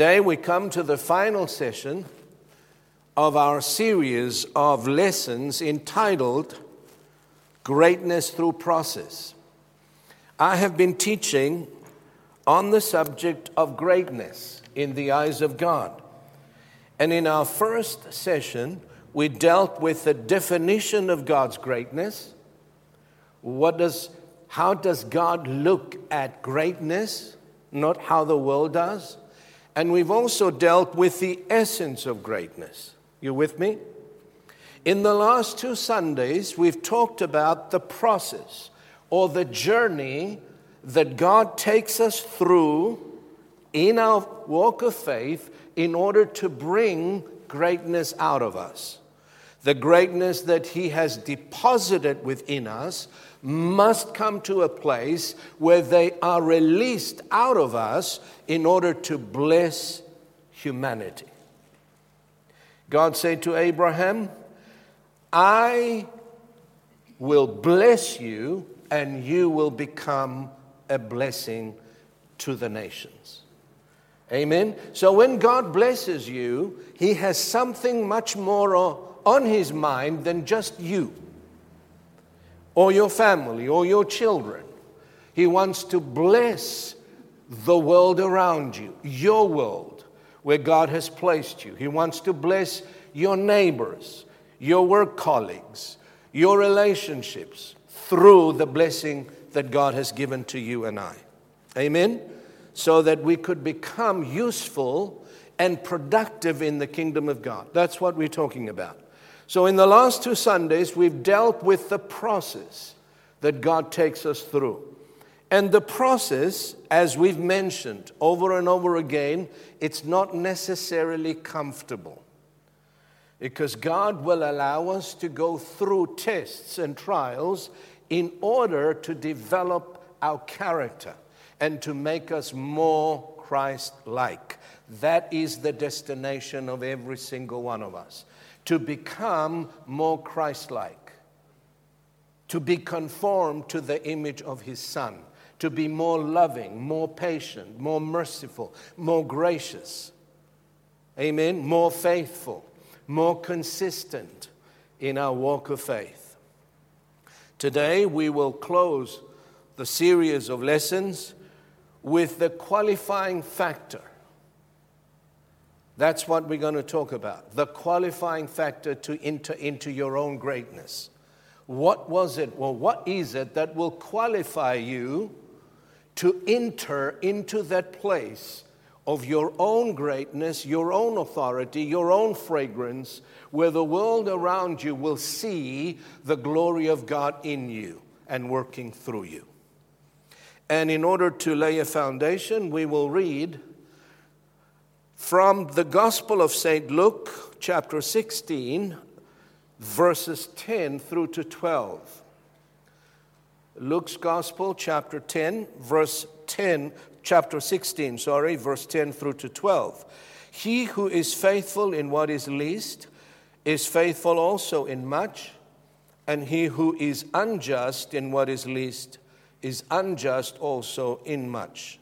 Today we come to the final session of our series of lessons entitled Greatness Through Process. I have been teaching on the subject of greatness in the eyes of God. And in our first session, we dealt with the definition of God's greatness. What does, how does God look at greatness? Not how the world does. And we've also dealt with the essence of greatness. You with me? In the last two Sundays, we've talked about the process or the journey that God takes us through in our walk of faith in order to bring greatness out of us. The greatness that He has deposited within us must come to a place where they are released out of us in order to bless humanity. God said to Abraham, I will bless you and you will become a blessing to the nations. Amen. So when God blesses you, He has something much more on His mind than just you or your family or your children. He wants to bless the world around you, your world, where God has placed you. He wants to bless your neighbors, your work colleagues, your relationships through the blessing that God has given to you and I. Amen? So that we could become useful and productive in the kingdom of God. That's what we're talking about. So, in the last two Sundays, we've dealt with the process that God takes us through. And the process, as we've mentioned over and over again, it's not necessarily comfortable. Because God will allow us to go through tests and trials in order to develop our character and to make us more Christ like. That is the destination of every single one of us to become more Christ like, to be conformed to the image of His Son, to be more loving, more patient, more merciful, more gracious. Amen. More faithful, more consistent in our walk of faith. Today, we will close the series of lessons with the qualifying factor that's what we're going to talk about the qualifying factor to enter into your own greatness. What was it? Well, what is it that will qualify you to enter into that place of your own greatness, your own authority, your own fragrance, where the world around you will see the glory of God in you and working through you? And in order to lay a foundation, we will read from the Gospel of St. Luke, chapter 16, verses 10 through to 12. Luke's Gospel, chapter 10, verse 10, chapter 16, sorry, verse 10 through to 12. He who is faithful in what is least is faithful also in much, and he who is unjust in what is least is unjust also in much.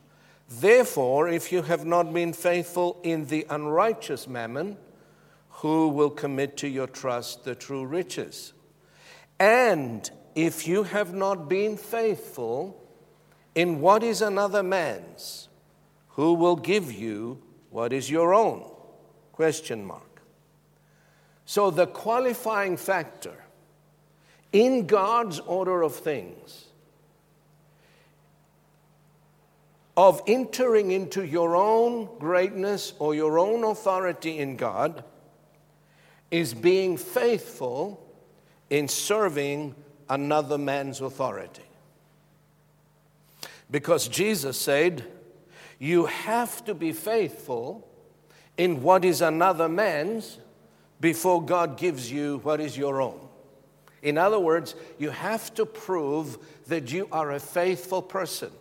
Therefore, if you have not been faithful in the unrighteous mammon, who will commit to your trust the true riches? And if you have not been faithful in what is another man's, who will give you what is your own? Question mark. So the qualifying factor in God's order of things of entering into your own greatness or your own authority in God is being faithful in serving another man's authority. Because Jesus said, You have to be faithful in what is another man's before God gives you what is your own. In other words, you have to prove that you are a faithful person,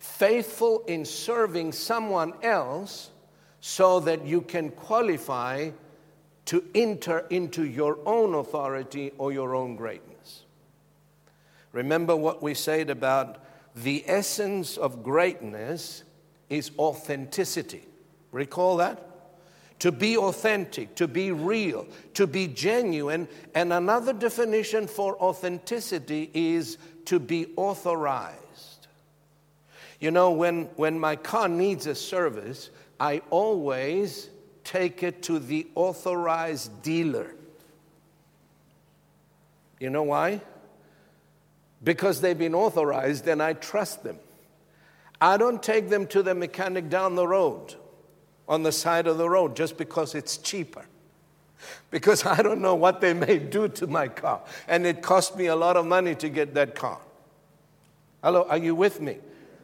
faithful in serving someone else so that you can qualify to enter into your own authority or your own greatness. Remember what we said about the essence of greatness is authenticity. Recall that? To be authentic, to be real, to be genuine. And another definition for authenticity is to be authorized. You know, when, when my car needs a service, I always take it to the authorized dealer. You know why? Because they've been authorized and I trust them. I don't take them to the mechanic down the road, on the side of the road, just because it's cheaper. Because I don't know what they may do to my car. And it cost me a lot of money to get that car. Hello, are you with me?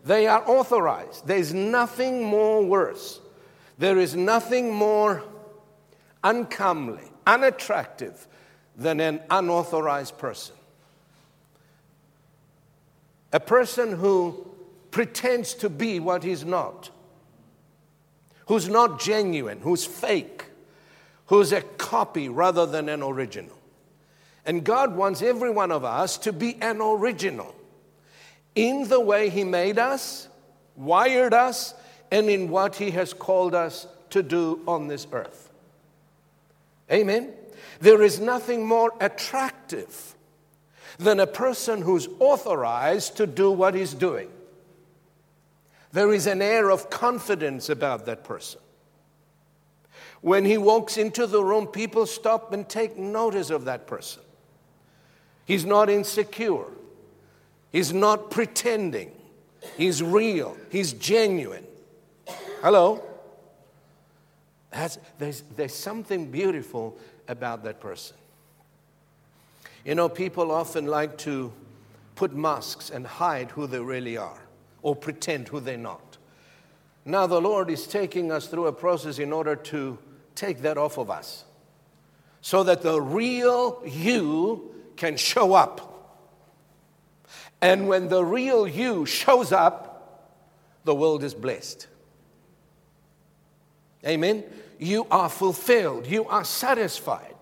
They are authorized. There's nothing more worse there is nothing more uncomely, unattractive than an unauthorized person. A person who pretends to be what he's not, who's not genuine, who's fake, who's a copy rather than an original. And God wants every one of us to be an original in the way He made us, wired us, and in what He has called us to do on this earth. Amen? There is nothing more attractive than a person who's authorized to do what he's doing. There is an air of confidence about that person. When he walks into the room, people stop and take notice of that person. He's not insecure. He's not pretending. He's real. He's genuine. Hello? That's, there's, there's something beautiful about that person. You know, people often like to put masks and hide who they really are or pretend who they're not. Now, the Lord is taking us through a process in order to take that off of us so that the real you can show up. And when the real you shows up, the world is blessed. Amen. You are fulfilled. You are satisfied.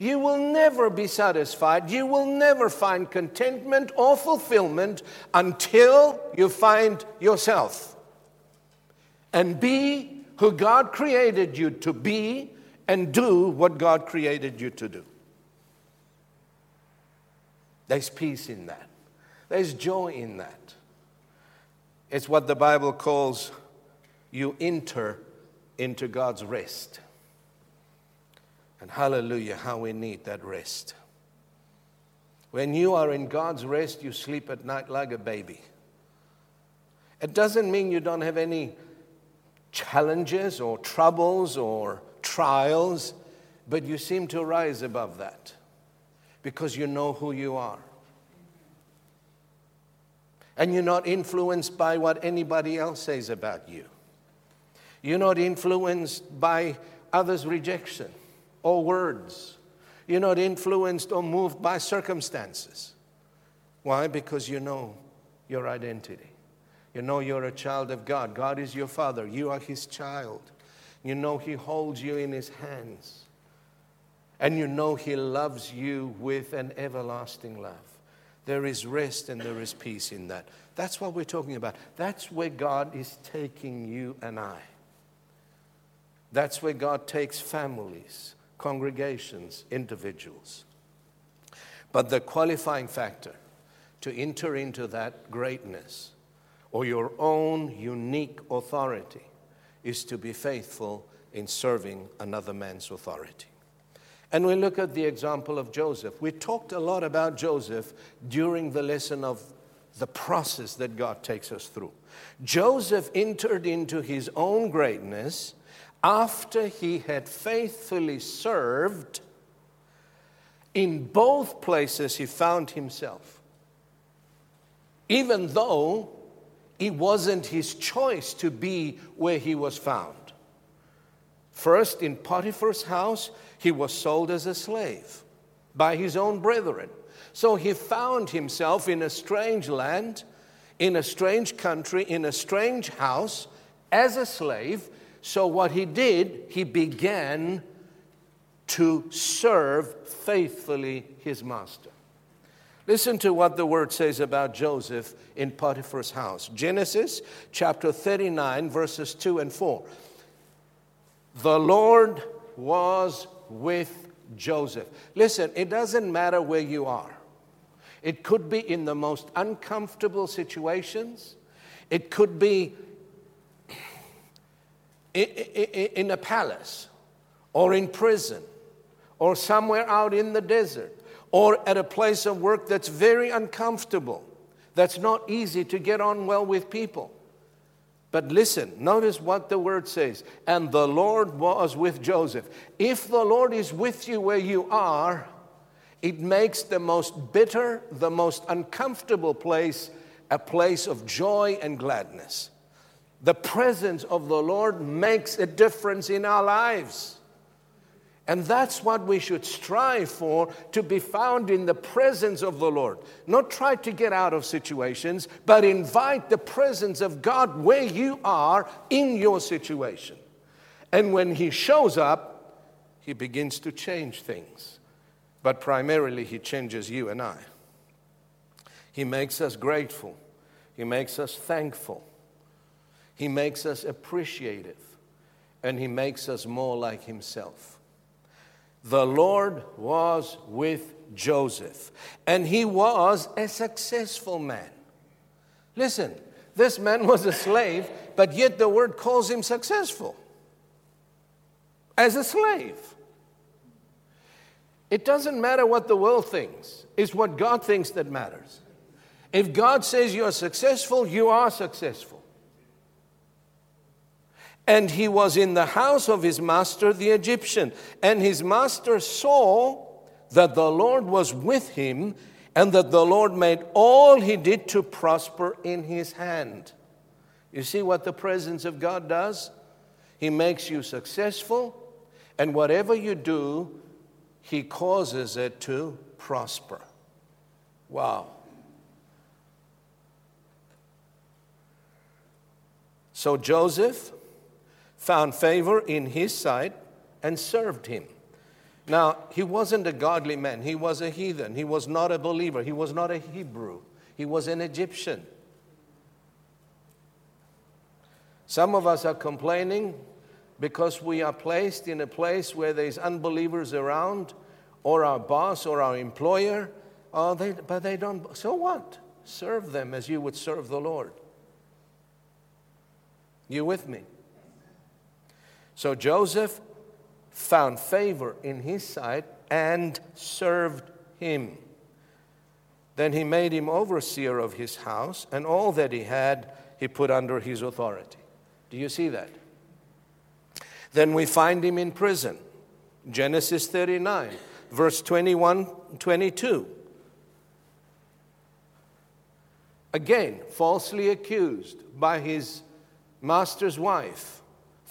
You will never be satisfied. You will never find contentment or fulfillment until you find yourself and be who God created you to be and do what God created you to do. There's peace in that, there's joy in that. It's what the Bible calls you enter into God's rest. And hallelujah, how we need that rest. When you are in God's rest, you sleep at night like a baby. It doesn't mean you don't have any challenges or troubles or trials, but you seem to rise above that because you know who you are. And you're not influenced by what anybody else says about you. You're not influenced by others' rejection or words. You're not influenced or moved by circumstances. Why? Because you know your identity. You know you're a child of God. God is your father. You are his child. You know he holds you in his hands. And you know he loves you with an everlasting love. There is rest and there is peace in that. That's what we're talking about. That's where God is taking you and I. That's where God takes families, congregations, individuals. But the qualifying factor to enter into that greatness or your own unique authority is to be faithful in serving another man's authority. And we look at the example of Joseph. We talked a lot about Joseph during the lesson of the process that God takes us through. Joseph entered into his own greatness after he had faithfully served, in both places he found himself. Even though it wasn't his choice to be where he was found. First, in Potiphar's house, he was sold as a slave by his own brethren. So he found himself in a strange land, in a strange country, in a strange house, as a slave. So, what he did, he began to serve faithfully his master. Listen to what the word says about Joseph in Potiphar's house. Genesis chapter 39, verses 2 and 4. The Lord was with Joseph. Listen, it doesn't matter where you are. It could be in the most uncomfortable situations. It could be in a palace or in prison or somewhere out in the desert or at a place of work that's very uncomfortable, that's not easy to get on well with people. But listen, notice what the word says. And the Lord was with Joseph. If the Lord is with you where you are, it makes the most bitter, the most uncomfortable place a place of joy and gladness. The presence of the Lord makes a difference in our lives. And that's what we should strive for to be found in the presence of the Lord. Not try to get out of situations, but invite the presence of God where you are in your situation. And when He shows up, He begins to change things. But primarily, He changes you and I. He makes us grateful, He makes us thankful, He makes us appreciative, and He makes us more like Himself. The Lord was with Joseph, and he was a successful man. Listen, this man was a slave, but yet the word calls him successful as a slave. It doesn't matter what the world thinks, it's what God thinks that matters. If God says you're successful, you are successful. And he was in the house of his master, the Egyptian. And his master saw that the Lord was with him and that the Lord made all he did to prosper in his hand. You see what the presence of God does? He makes you successful, and whatever you do, he causes it to prosper. Wow. So Joseph found favor in his sight and served him. Now, he wasn't a godly man. He was a heathen. He was not a believer. He was not a Hebrew. He was an Egyptian. Some of us are complaining because we are placed in a place where there's unbelievers around, or our boss or our employer, oh, they, but they don't. So what? Serve them as you would serve the Lord. You with me? So Joseph found favor in his sight and served him. Then he made him overseer of his house, and all that he had he put under his authority. Do you see that? Then we find him in prison. Genesis 39, verse 21 22. Again, falsely accused by his master's wife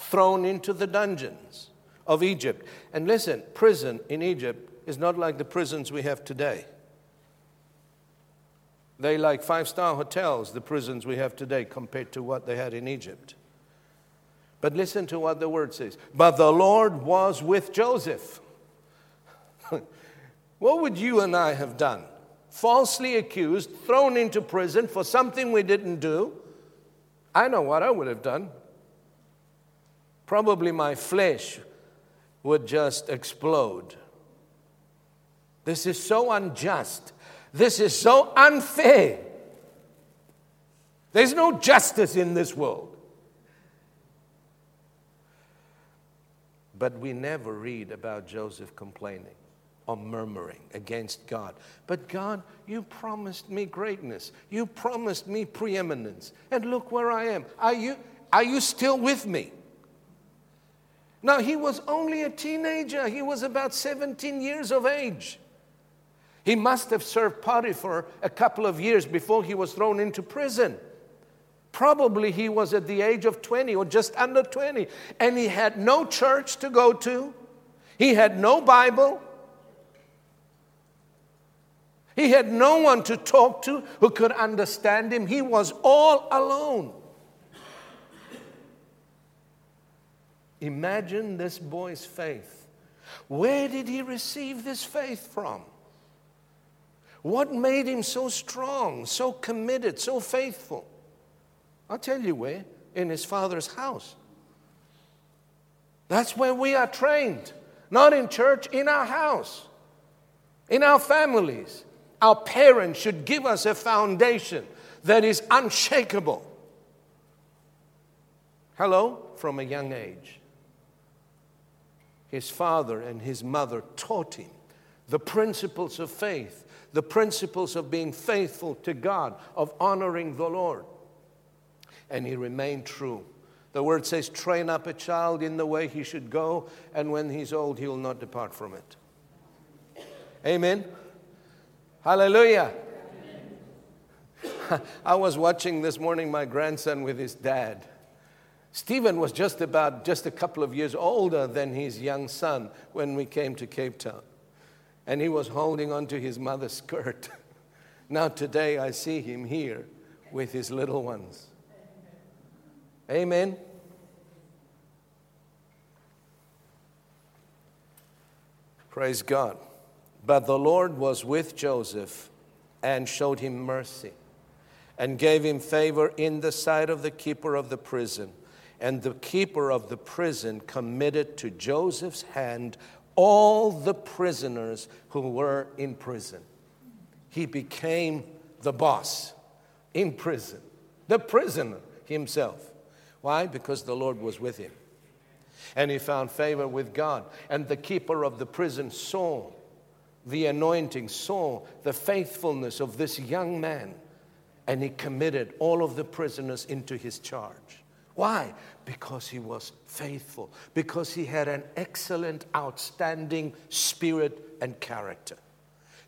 thrown into the dungeons of Egypt. And listen, prison in Egypt is not like the prisons we have today. They like five star hotels, the prisons we have today, compared to what they had in Egypt. But listen to what the word says. But the Lord was with Joseph. what would you and I have done? Falsely accused, thrown into prison for something we didn't do. I know what I would have done probably my flesh would just explode. This is so unjust. This is so unfair. There's no justice in this world. But we never read about Joseph complaining or murmuring against God. But God, you promised me greatness. You promised me preeminence. And look where I am. Are you, are you still with me? Now, he was only a teenager. He was about 17 years of age. He must have served Potiphar a couple of years before he was thrown into prison. Probably he was at the age of 20 or just under 20, and he had no church to go to, he had no Bible. He had no one to talk to who could understand him. He was all alone. Imagine this boy's faith. Where did he receive this faith from? What made him so strong, so committed, so faithful? I'll tell you where in his father's house. That's where we are trained, not in church, in our house, in our families. Our parents should give us a foundation that is unshakable. Hello? From a young age. His father and his mother taught him the principles of faith, the principles of being faithful to God, of honoring the Lord. And he remained true. The word says, train up a child in the way he should go, and when he's old, he will not depart from it. Amen. Hallelujah. I was watching this morning my grandson with his dad. Stephen was just about just a couple of years older than his young son when we came to Cape Town. And he was holding onto his mother's skirt. now, today, I see him here with his little ones. Amen. Praise God. But the Lord was with Joseph and showed him mercy and gave him favor in the sight of the keeper of the prison. And the keeper of the prison committed to Joseph's hand all the prisoners who were in prison. He became the boss in prison, the prisoner himself. Why? Because the Lord was with him. And he found favor with God. And the keeper of the prison saw the anointing, saw the faithfulness of this young man, and he committed all of the prisoners into his charge. Why? Because he was faithful, because he had an excellent, outstanding spirit and character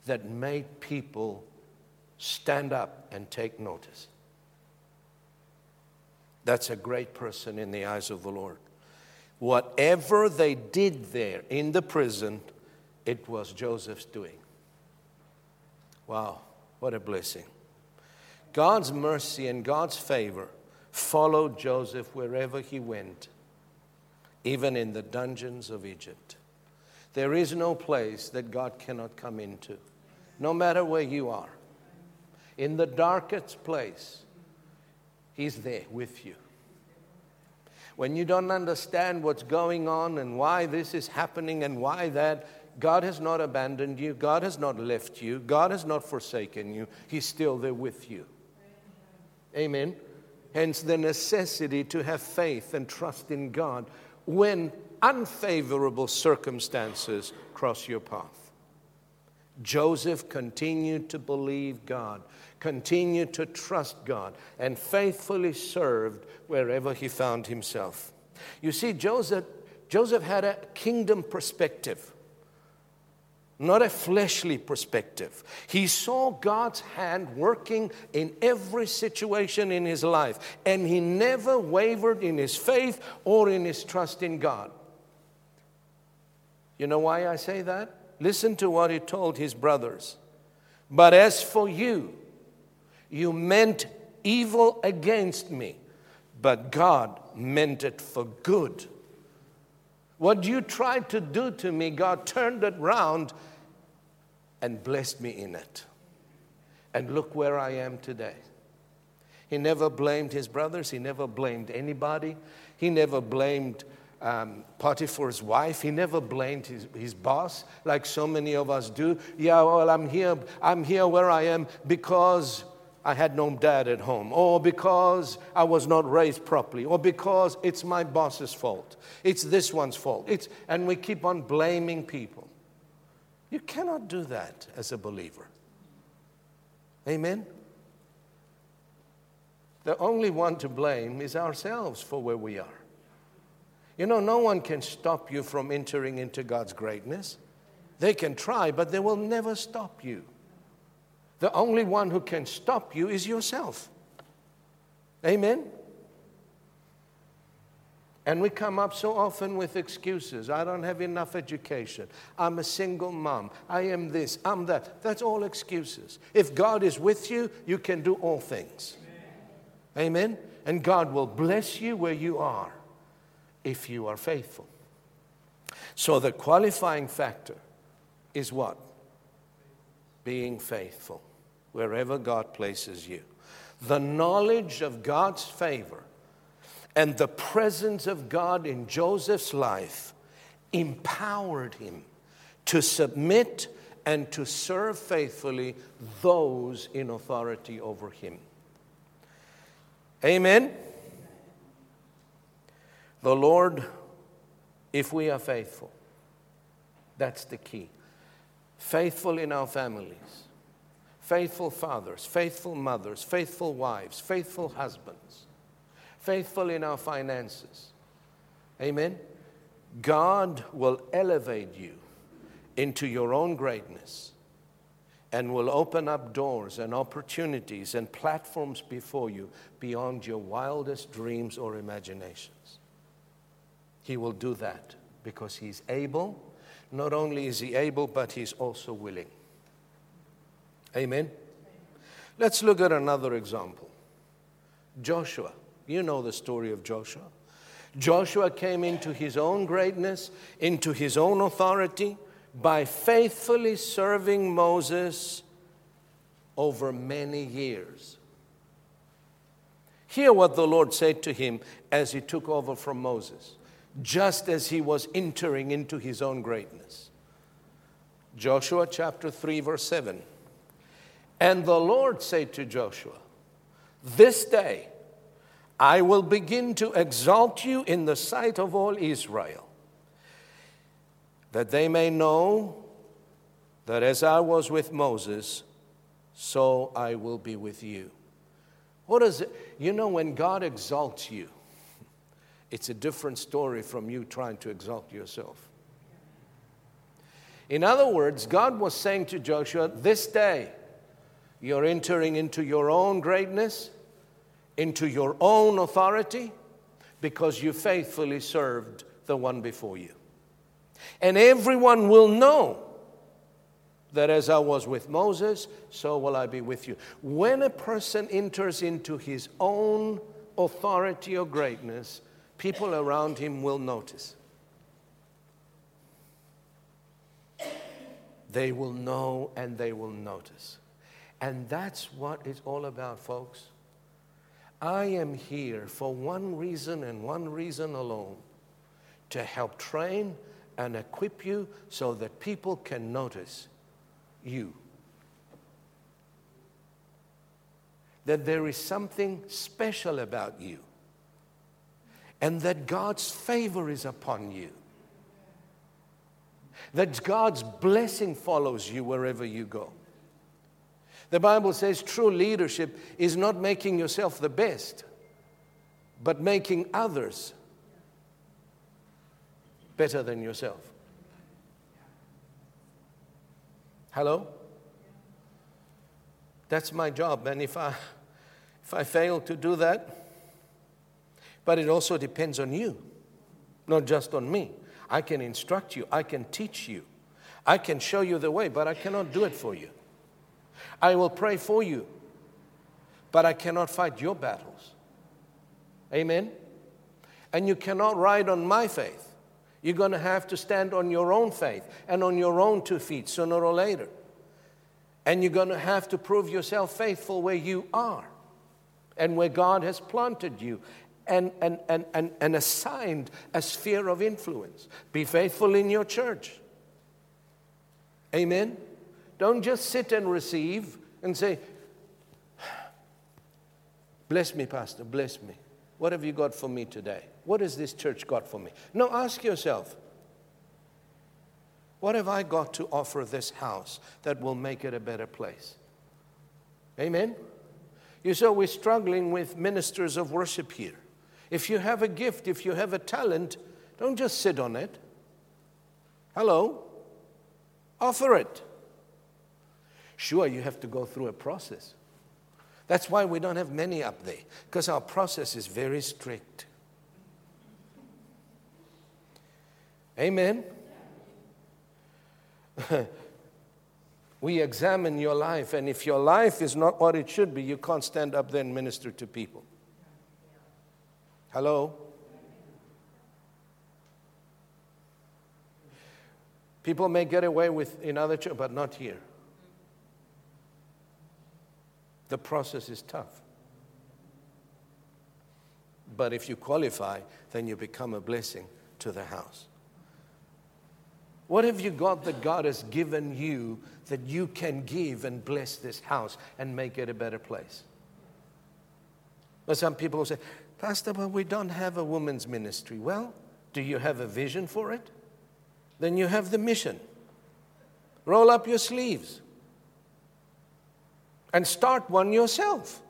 that made people stand up and take notice. That's a great person in the eyes of the Lord. Whatever they did there in the prison, it was Joseph's doing. Wow, what a blessing. God's mercy and God's favor followed Joseph wherever he went, even in the dungeons of Egypt. There is no place that God cannot come into, no matter where you are. In the darkest place, He's there with you. When you don't understand what's going on and why this is happening and why that, God has not abandoned you. God has not left you. God has not forsaken you. He's still there with you. Amen. Hence, the necessity to have faith and trust in God when unfavorable circumstances cross your path. Joseph continued to believe God, continued to trust God, and faithfully served wherever he found himself. You see, Joseph, Joseph had a kingdom perspective not a fleshly perspective. He saw God's hand working in every situation in his life, and he never wavered in his faith or in his trust in God. You know why I say that? Listen to what he told his brothers. But as for you, you meant evil against me, but God meant it for good what you tried to do to me, God turned it round and blessed me in it. And look where I am today. He never blamed his brothers, he never blamed anybody, he never blamed um, Potiphar's wife. He never blamed his, his boss like so many of us do. Yeah, well, I'm here, I'm here where I am because I had no dad at home, or because I was not raised properly, or because it's my boss's fault. It's this one's fault. It's, and we keep on blaming people. You cannot do that as a believer. Amen? The only one to blame is ourselves for where we are. You know, no one can stop you from entering into God's greatness. They can try, but they will never stop you. The only one who can stop you is yourself. Amen? And we come up so often with excuses. I don't have enough education. I'm a single mom. I am this. I'm that. That's all excuses. If God is with you, you can do all things. Amen? Amen? And God will bless you where you are if you are faithful. So the qualifying factor is what? Being faithful wherever God places you. The knowledge of God's favor and the presence of God in Joseph's life empowered him to submit and to serve faithfully those in authority over him. Amen. The Lord, if we are faithful, that's the key. Faithful in our families, faithful fathers, faithful mothers, faithful wives, faithful husbands faithful in our finances. Amen. God will elevate you into your own greatness and will open up doors and opportunities and platforms before you beyond your wildest dreams or imaginations. He will do that because He's able. Not only is He able, but He's also willing. Amen. Let's look at another example Joshua. You know the story of Joshua. Joshua came into his own greatness, into his own authority, by faithfully serving Moses over many years. Hear what the Lord said to him as he took over from Moses, just as he was entering into his own greatness. Joshua chapter 3, verse 7. And the Lord said to Joshua, This day, I will begin to exalt you in the sight of all Israel, that they may know that as I was with Moses, so I will be with you. What is it? You know, when God exalts you, it's a different story from you trying to exalt yourself. In other words, God was saying to Joshua, This day you're entering into your own greatness into your own authority because you faithfully served the one before you. And everyone will know that as I was with Moses, so will I be with you. When a person enters into his own authority or greatness, people around him will notice. They will know and they will notice. And that's what it's all about, folks. I am here for one reason and one reason alone to help train and equip you so that people can notice you. That there is something special about you, and that God's favor is upon you, that God's blessing follows you wherever you go. The Bible says true leadership is not making yourself the best, but making others better than yourself. Hello? That's my job, and if I, if I fail to do that, but it also depends on you, not just on me. I can instruct you, I can teach you, I can show you the way, but I cannot do it for you. I will pray for you, but I cannot fight your battles. Amen? And you cannot ride on my faith. You're going to have to stand on your own faith and on your own two feet sooner or later. And you're going to have to prove yourself faithful where you are and where God has planted you and, and, and, and, and assigned a sphere of influence. Be faithful in your church. Amen? Don't just sit and receive and say, Bless me, Pastor, bless me. What have you got for me today? What has this church got for me? No, ask yourself, What have I got to offer this house that will make it a better place? Amen? You say, We're struggling with ministers of worship here. If you have a gift, if you have a talent, don't just sit on it. Hello? Offer it. Sure, you have to go through a process. That's why we don't have many up there, because our process is very strict. Amen. we examine your life, and if your life is not what it should be, you can't stand up there and minister to people. Hello? People may get away with in other churches, but not here. The process is tough. But if you qualify, then you become a blessing to the house. What have you got that God has given you that you can give and bless this house and make it a better place? But some people will say, Pastor, but we don't have a women's ministry. Well, do you have a vision for it? Then you have the mission. Roll up your sleeves and start one yourself.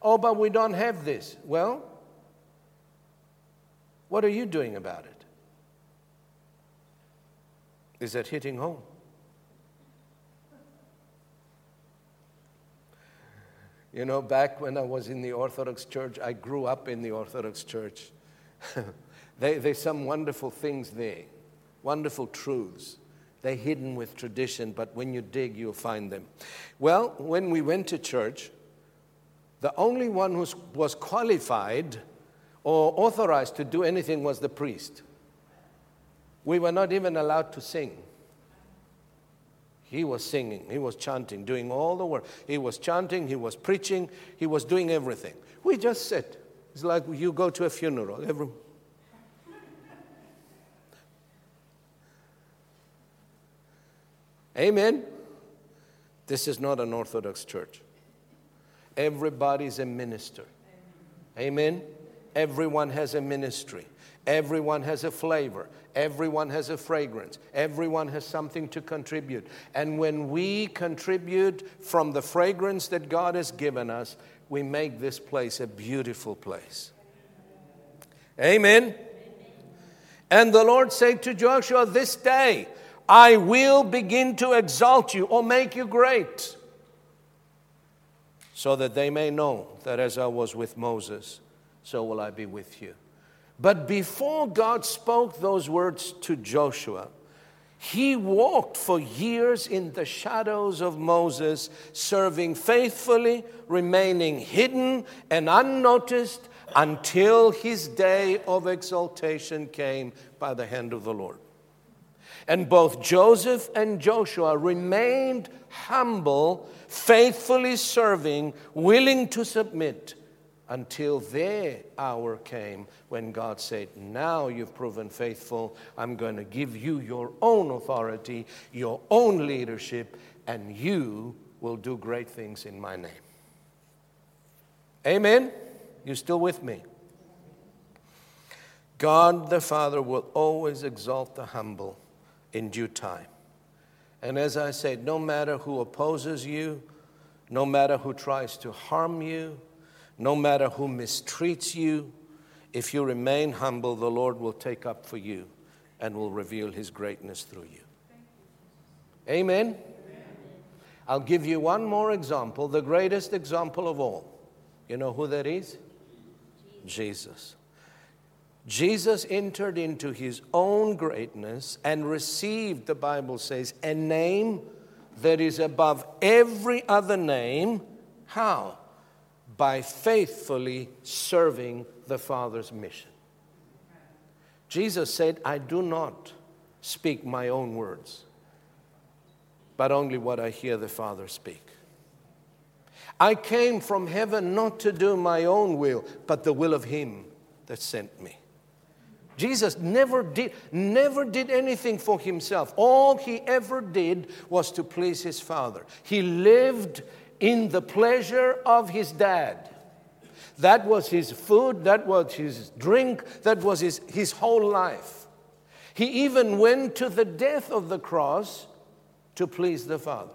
Oh, but we don't have this. Well, what are you doing about it? Is that hitting home? You know, back when I was in the Orthodox Church, I grew up in the Orthodox Church. they, there's some wonderful things there, wonderful truths. They're hidden with tradition, but when you dig, you'll find them. Well, when we went to church, the only one who was qualified or authorized to do anything was the priest. We were not even allowed to sing. He was singing, he was chanting, doing all the work. He was chanting, he was preaching, he was doing everything. We just sit. It's like you go to a funeral. Every, Amen? This is not an Orthodox church. Everybody's a minister. Amen? Everyone has a ministry. Everyone has a flavor. Everyone has a fragrance. Everyone has something to contribute. And when we contribute from the fragrance that God has given us, we make this place a beautiful place. Amen. And the Lord said to Joshua, This day I will begin to exalt you or make you great, so that they may know that as I was with Moses, so will I be with you. But before God spoke those words to Joshua, he walked for years in the shadows of Moses, serving faithfully, remaining hidden and unnoticed until his day of exaltation came by the hand of the Lord. And both Joseph and Joshua remained humble, faithfully serving, willing to submit until their hour came when God said, Now you've proven faithful. I'm going to give you your own authority, your own leadership, and you will do great things in my name. Amen? You still with me? God the Father will always exalt the humble in due time. And as I said, no matter who opposes you, no matter who tries to harm you, no matter who mistreats you, if you remain humble, the Lord will take up for you and will reveal his greatness through you. Amen? Amen? I'll give you one more example, the greatest example of all. You know who that is? Jesus. Jesus entered into his own greatness and received, the Bible says, a name that is above every other name. How? By faithfully serving the Father's mission. Jesus said, I do not speak my own words, but only what I hear the Father speak. I came from heaven not to do my own will, but the will of Him that sent me. Jesus never did, never did anything for himself. All he ever did was to please his Father. He lived in the pleasure of his dad. That was his food, that was his drink, that was his, his whole life. He even went to the death of the cross to please the Father.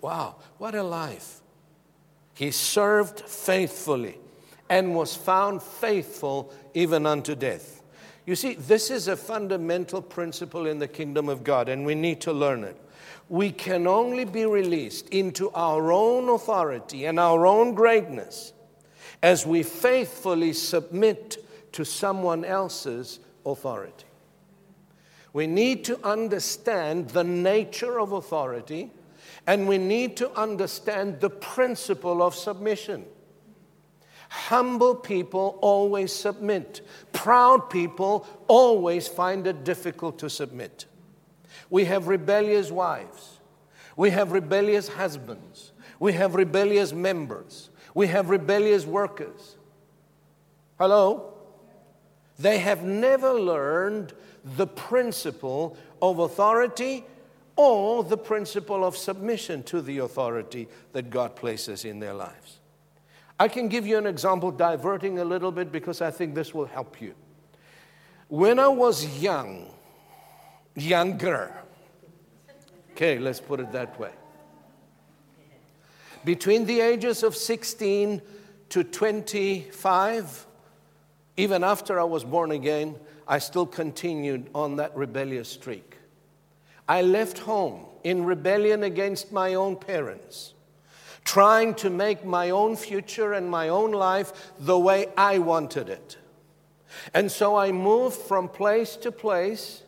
Wow, what a life. He served faithfully and was found faithful even unto death. You see, this is a fundamental principle in the kingdom of God, and we need to learn it. We can only be released into our own authority and our own greatness as we faithfully submit to someone else's authority. We need to understand the nature of authority and we need to understand the principle of submission. Humble people always submit. Proud people always find it difficult to submit. We have rebellious wives. We have rebellious husbands. We have rebellious members. We have rebellious workers. Hello? They have never learned the principle of authority or the principle of submission to the authority that God places in their lives. I can give you an example, diverting a little bit because I think this will help you. When I was young, younger, okay, let's put it that way. Between the ages of 16 to 25, even after I was born again, I still continued on that rebellious streak. I left home in rebellion against my own parents trying to make my own future and my own life the way I wanted it. And so I moved from place to place,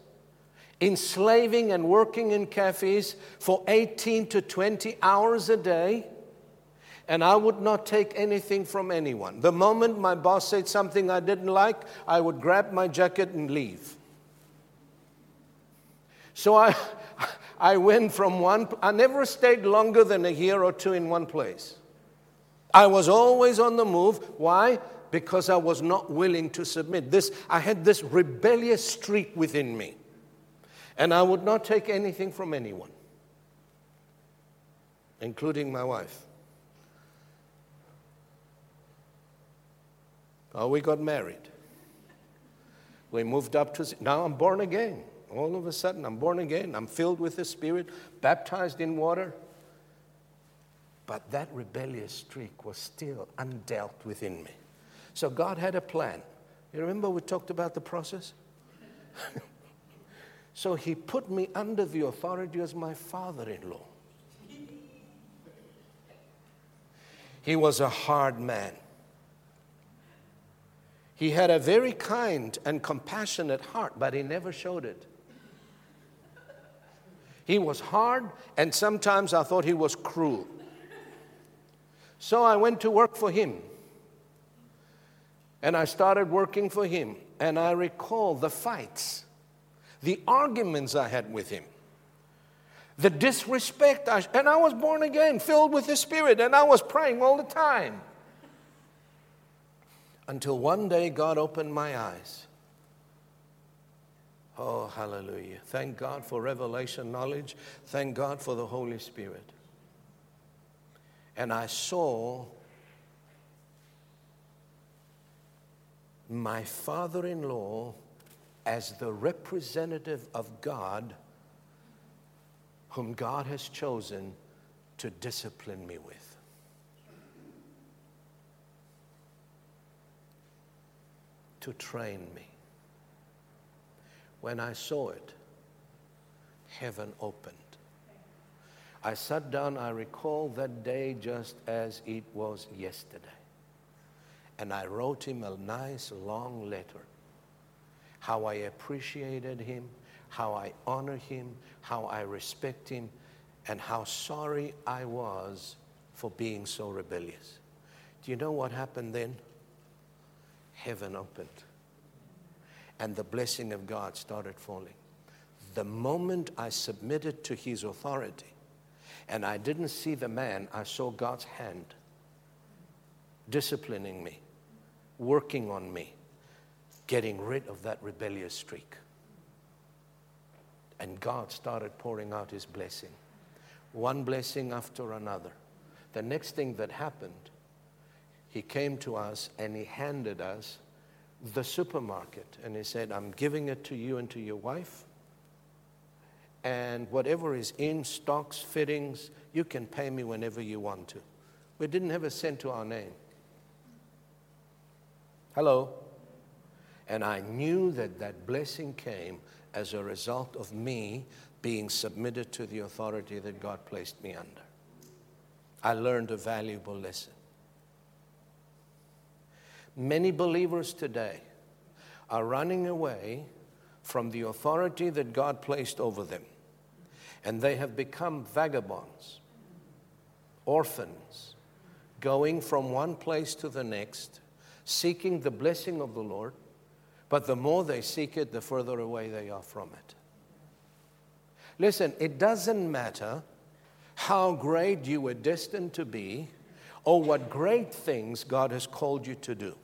enslaving and working in cafes for 18 to 20 hours a day. And I would not take anything from anyone. The moment my boss said something I didn't like, I would grab my jacket and leave. So I, I went from one, I never stayed longer than a year or two in one place. I was always on the move. Why? Because I was not willing to submit. This, I had this rebellious streak within me. And I would not take anything from anyone, including my wife. Oh, we got married. We moved up to, now I'm born again. All of a sudden, I'm born again, I'm filled with the Spirit, baptized in water. But that rebellious streak was still undealt within me. So God had a plan. You remember we talked about the process? so He put me under the authority as my father in law. He was a hard man. He had a very kind and compassionate heart, but he never showed it. He was hard, and sometimes I thought he was cruel. So I went to work for him. And I started working for him. And I recall the fights, the arguments I had with him, the disrespect. I, and I was born again, filled with the Spirit, and I was praying all the time. Until one day God opened my eyes Oh, hallelujah. Thank God for revelation knowledge. Thank God for the Holy Spirit. And I saw my father in law as the representative of God, whom God has chosen to discipline me with. To train me. When I saw it, heaven opened. I sat down, I recall that day just as it was yesterday. And I wrote him a nice long letter. How I appreciated him, how I honor him, how I respect him, and how sorry I was for being so rebellious. Do you know what happened then? Heaven opened and the blessing of God started falling. The moment I submitted to his authority and I didn't see the man, I saw God's hand disciplining me, working on me, getting rid of that rebellious streak. And God started pouring out his blessing, one blessing after another. The next thing that happened, he came to us and he handed us the supermarket and he said, I'm giving it to you and to your wife. And whatever is in stocks, fittings, you can pay me whenever you want to. We didn't have a cent to our name. Hello? And I knew that that blessing came as a result of me being submitted to the authority that God placed me under. I learned a valuable lesson. Many believers today are running away from the authority that God placed over them, and they have become vagabonds, orphans, going from one place to the next, seeking the blessing of the Lord, but the more they seek it, the further away they are from it. Listen, it doesn't matter how great you were destined to be or what great things God has called you to do.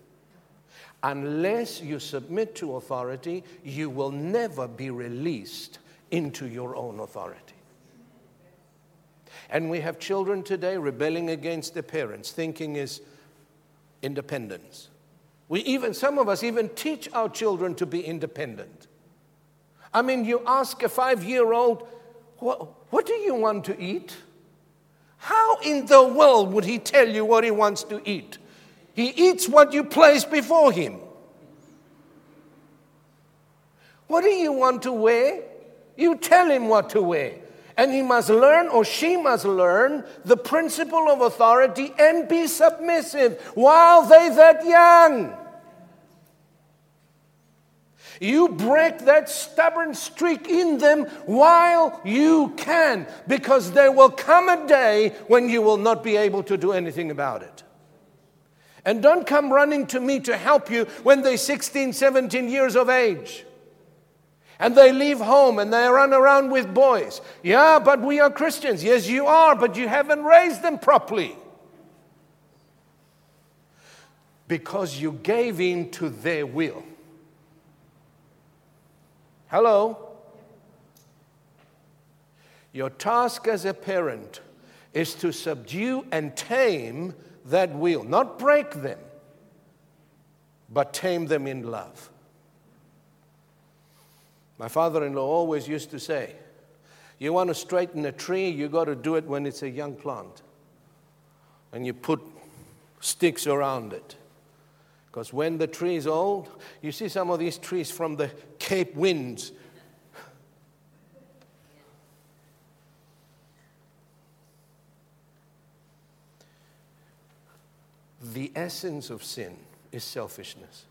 Unless you submit to authority, you will never be released into your own authority. And we have children today rebelling against their parents, thinking is independence. We even, some of us even teach our children to be independent. I mean, you ask a five year old, what, what do you want to eat? How in the world would he tell you what he wants to eat? He eats what you place before him. What do you want to wear? You tell him what to wear. And he must learn, or she must learn, the principle of authority and be submissive while they that young. You break that stubborn streak in them while you can, because there will come a day when you will not be able to do anything about it. And don't come running to me to help you when they're 16, 17 years of age. And they leave home and they run around with boys. Yeah, but we are Christians. Yes, you are, but you haven't raised them properly. Because you gave in to their will. Hello? Your task as a parent is to subdue and tame that will, not break them, but tame them in love. My father in law always used to say, You want to straighten a tree, you got to do it when it's a young plant. And you put sticks around it. Because when the tree is old, you see some of these trees from the Cape winds. The essence of sin is selfishness.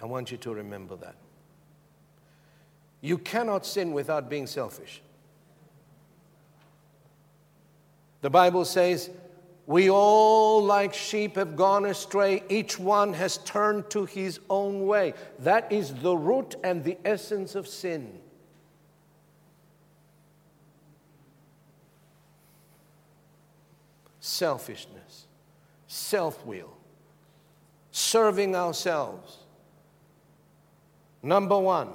I want you to remember that. You cannot sin without being selfish. The Bible says, we all, like sheep, have gone astray. Each one has turned to his own way. That is the root and the essence of sin. Selfishness, self will, serving ourselves. Number one,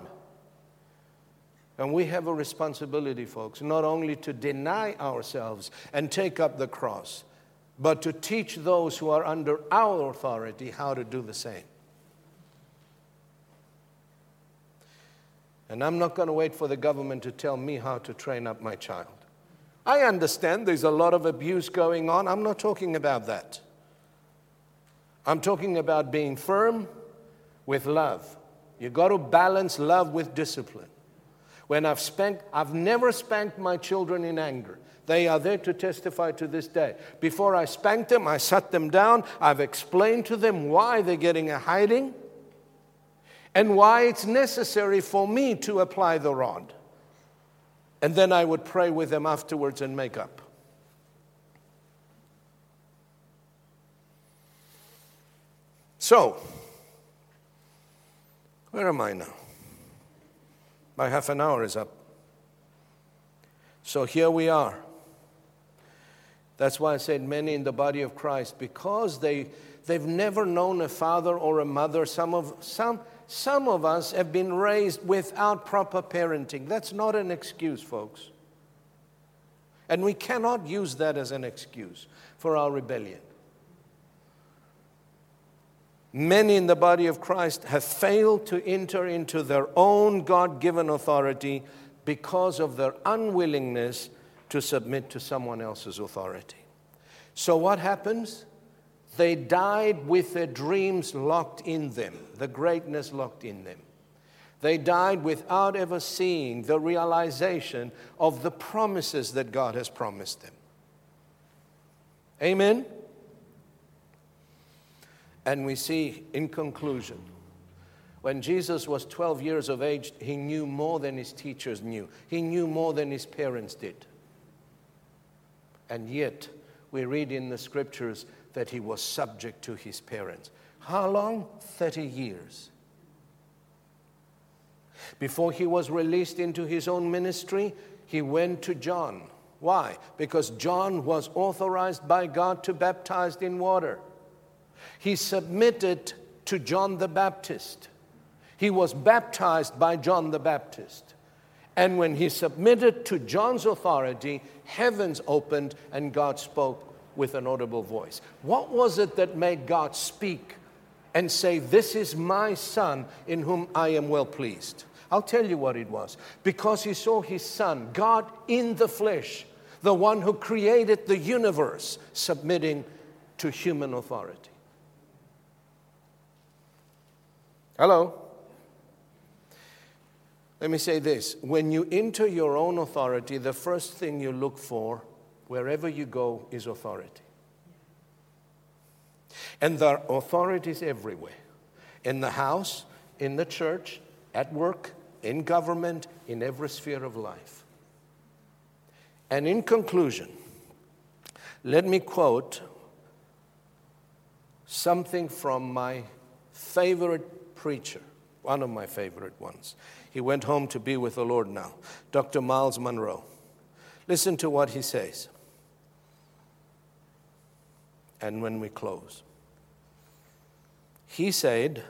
and we have a responsibility, folks, not only to deny ourselves and take up the cross, but to teach those who are under our authority how to do the same. And I'm not going to wait for the government to tell me how to train up my child. I understand there's a lot of abuse going on. I'm not talking about that. I'm talking about being firm with love. You've got to balance love with discipline. When I've spanked, I've never spanked my children in anger. They are there to testify to this day. Before I spanked them, I sat them down. I've explained to them why they're getting a hiding and why it's necessary for me to apply the rod. And then I would pray with them afterwards and make up. So, where am I now? My half an hour is up. So here we are. That's why I said many in the body of Christ, because they, they've never known a father or a mother. Some of, some, some of us have been raised without proper parenting. That's not an excuse, folks. And we cannot use that as an excuse for our rebellion. Many in the body of Christ have failed to enter into their own God given authority because of their unwillingness to submit to someone else's authority. So, what happens? They died with their dreams locked in them, the greatness locked in them. They died without ever seeing the realization of the promises that God has promised them. Amen? And we see in conclusion, when Jesus was 12 years of age, he knew more than his teachers knew, he knew more than his parents did. And yet, we read in the scriptures that he was subject to his parents. How long? 30 years. Before he was released into his own ministry, he went to John. Why? Because John was authorized by God to baptize in water. He submitted to John the Baptist. He was baptized by John the Baptist. And when he submitted to John's authority, heavens opened and God spoke with an audible voice. What was it that made God speak and say, This is my son in whom I am well pleased? I'll tell you what it was. Because he saw his son, God in the flesh, the one who created the universe, submitting to human authority. Hello? Let me say this when you enter your own authority, the first thing you look for, wherever you go, is authority. And there are authorities everywhere in the house, in the church, at work, in government, in every sphere of life. And in conclusion, let me quote something from my favorite preacher, one of my favorite ones. He went home to be with the Lord now, Dr. Myles Munroe. Listen to what he says. And when we close, he said,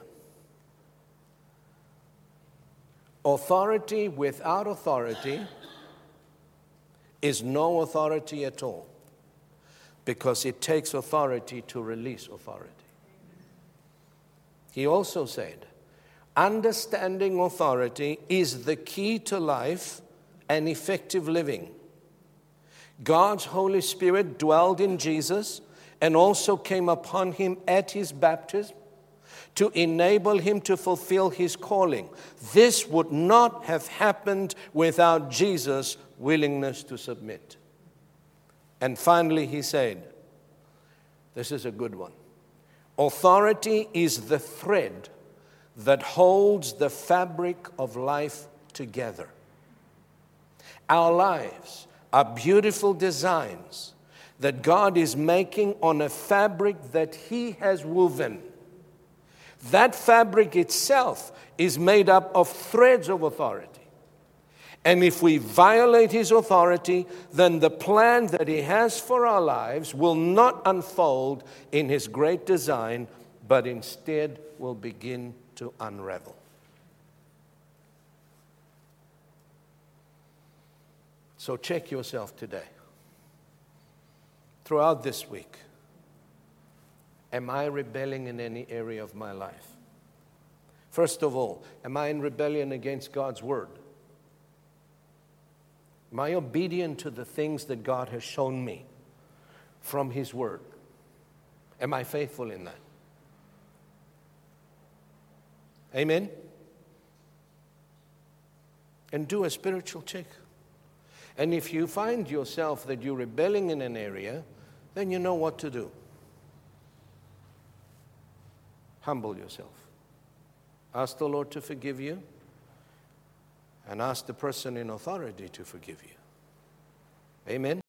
Authority without authority is no authority at all because it takes authority to release authority. He also said, understanding authority is the key to life and effective living. God's Holy Spirit dwelled in Jesus and also came upon him at his baptism to enable him to fulfill his calling. This would not have happened without Jesus' willingness to submit. And finally, he said, This is a good one. Authority is the thread that holds the fabric of life together. Our lives are beautiful designs that God is making on a fabric that He has woven. That fabric itself is made up of threads of authority. And if we violate his authority, then the plan that he has for our lives will not unfold in his great design, but instead will begin to unravel. So check yourself today. Throughout this week, Am I rebelling in any area of my life? First of all, am I in rebellion against God's word? Am I obedient to the things that God has shown me from His word? Am I faithful in that? Amen? And do a spiritual check. And if you find yourself that you're rebelling in an area, then you know what to do. Humble yourself. Ask the Lord to forgive you and ask the person in authority to forgive you. Amen.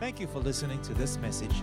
Thank you for listening to this message.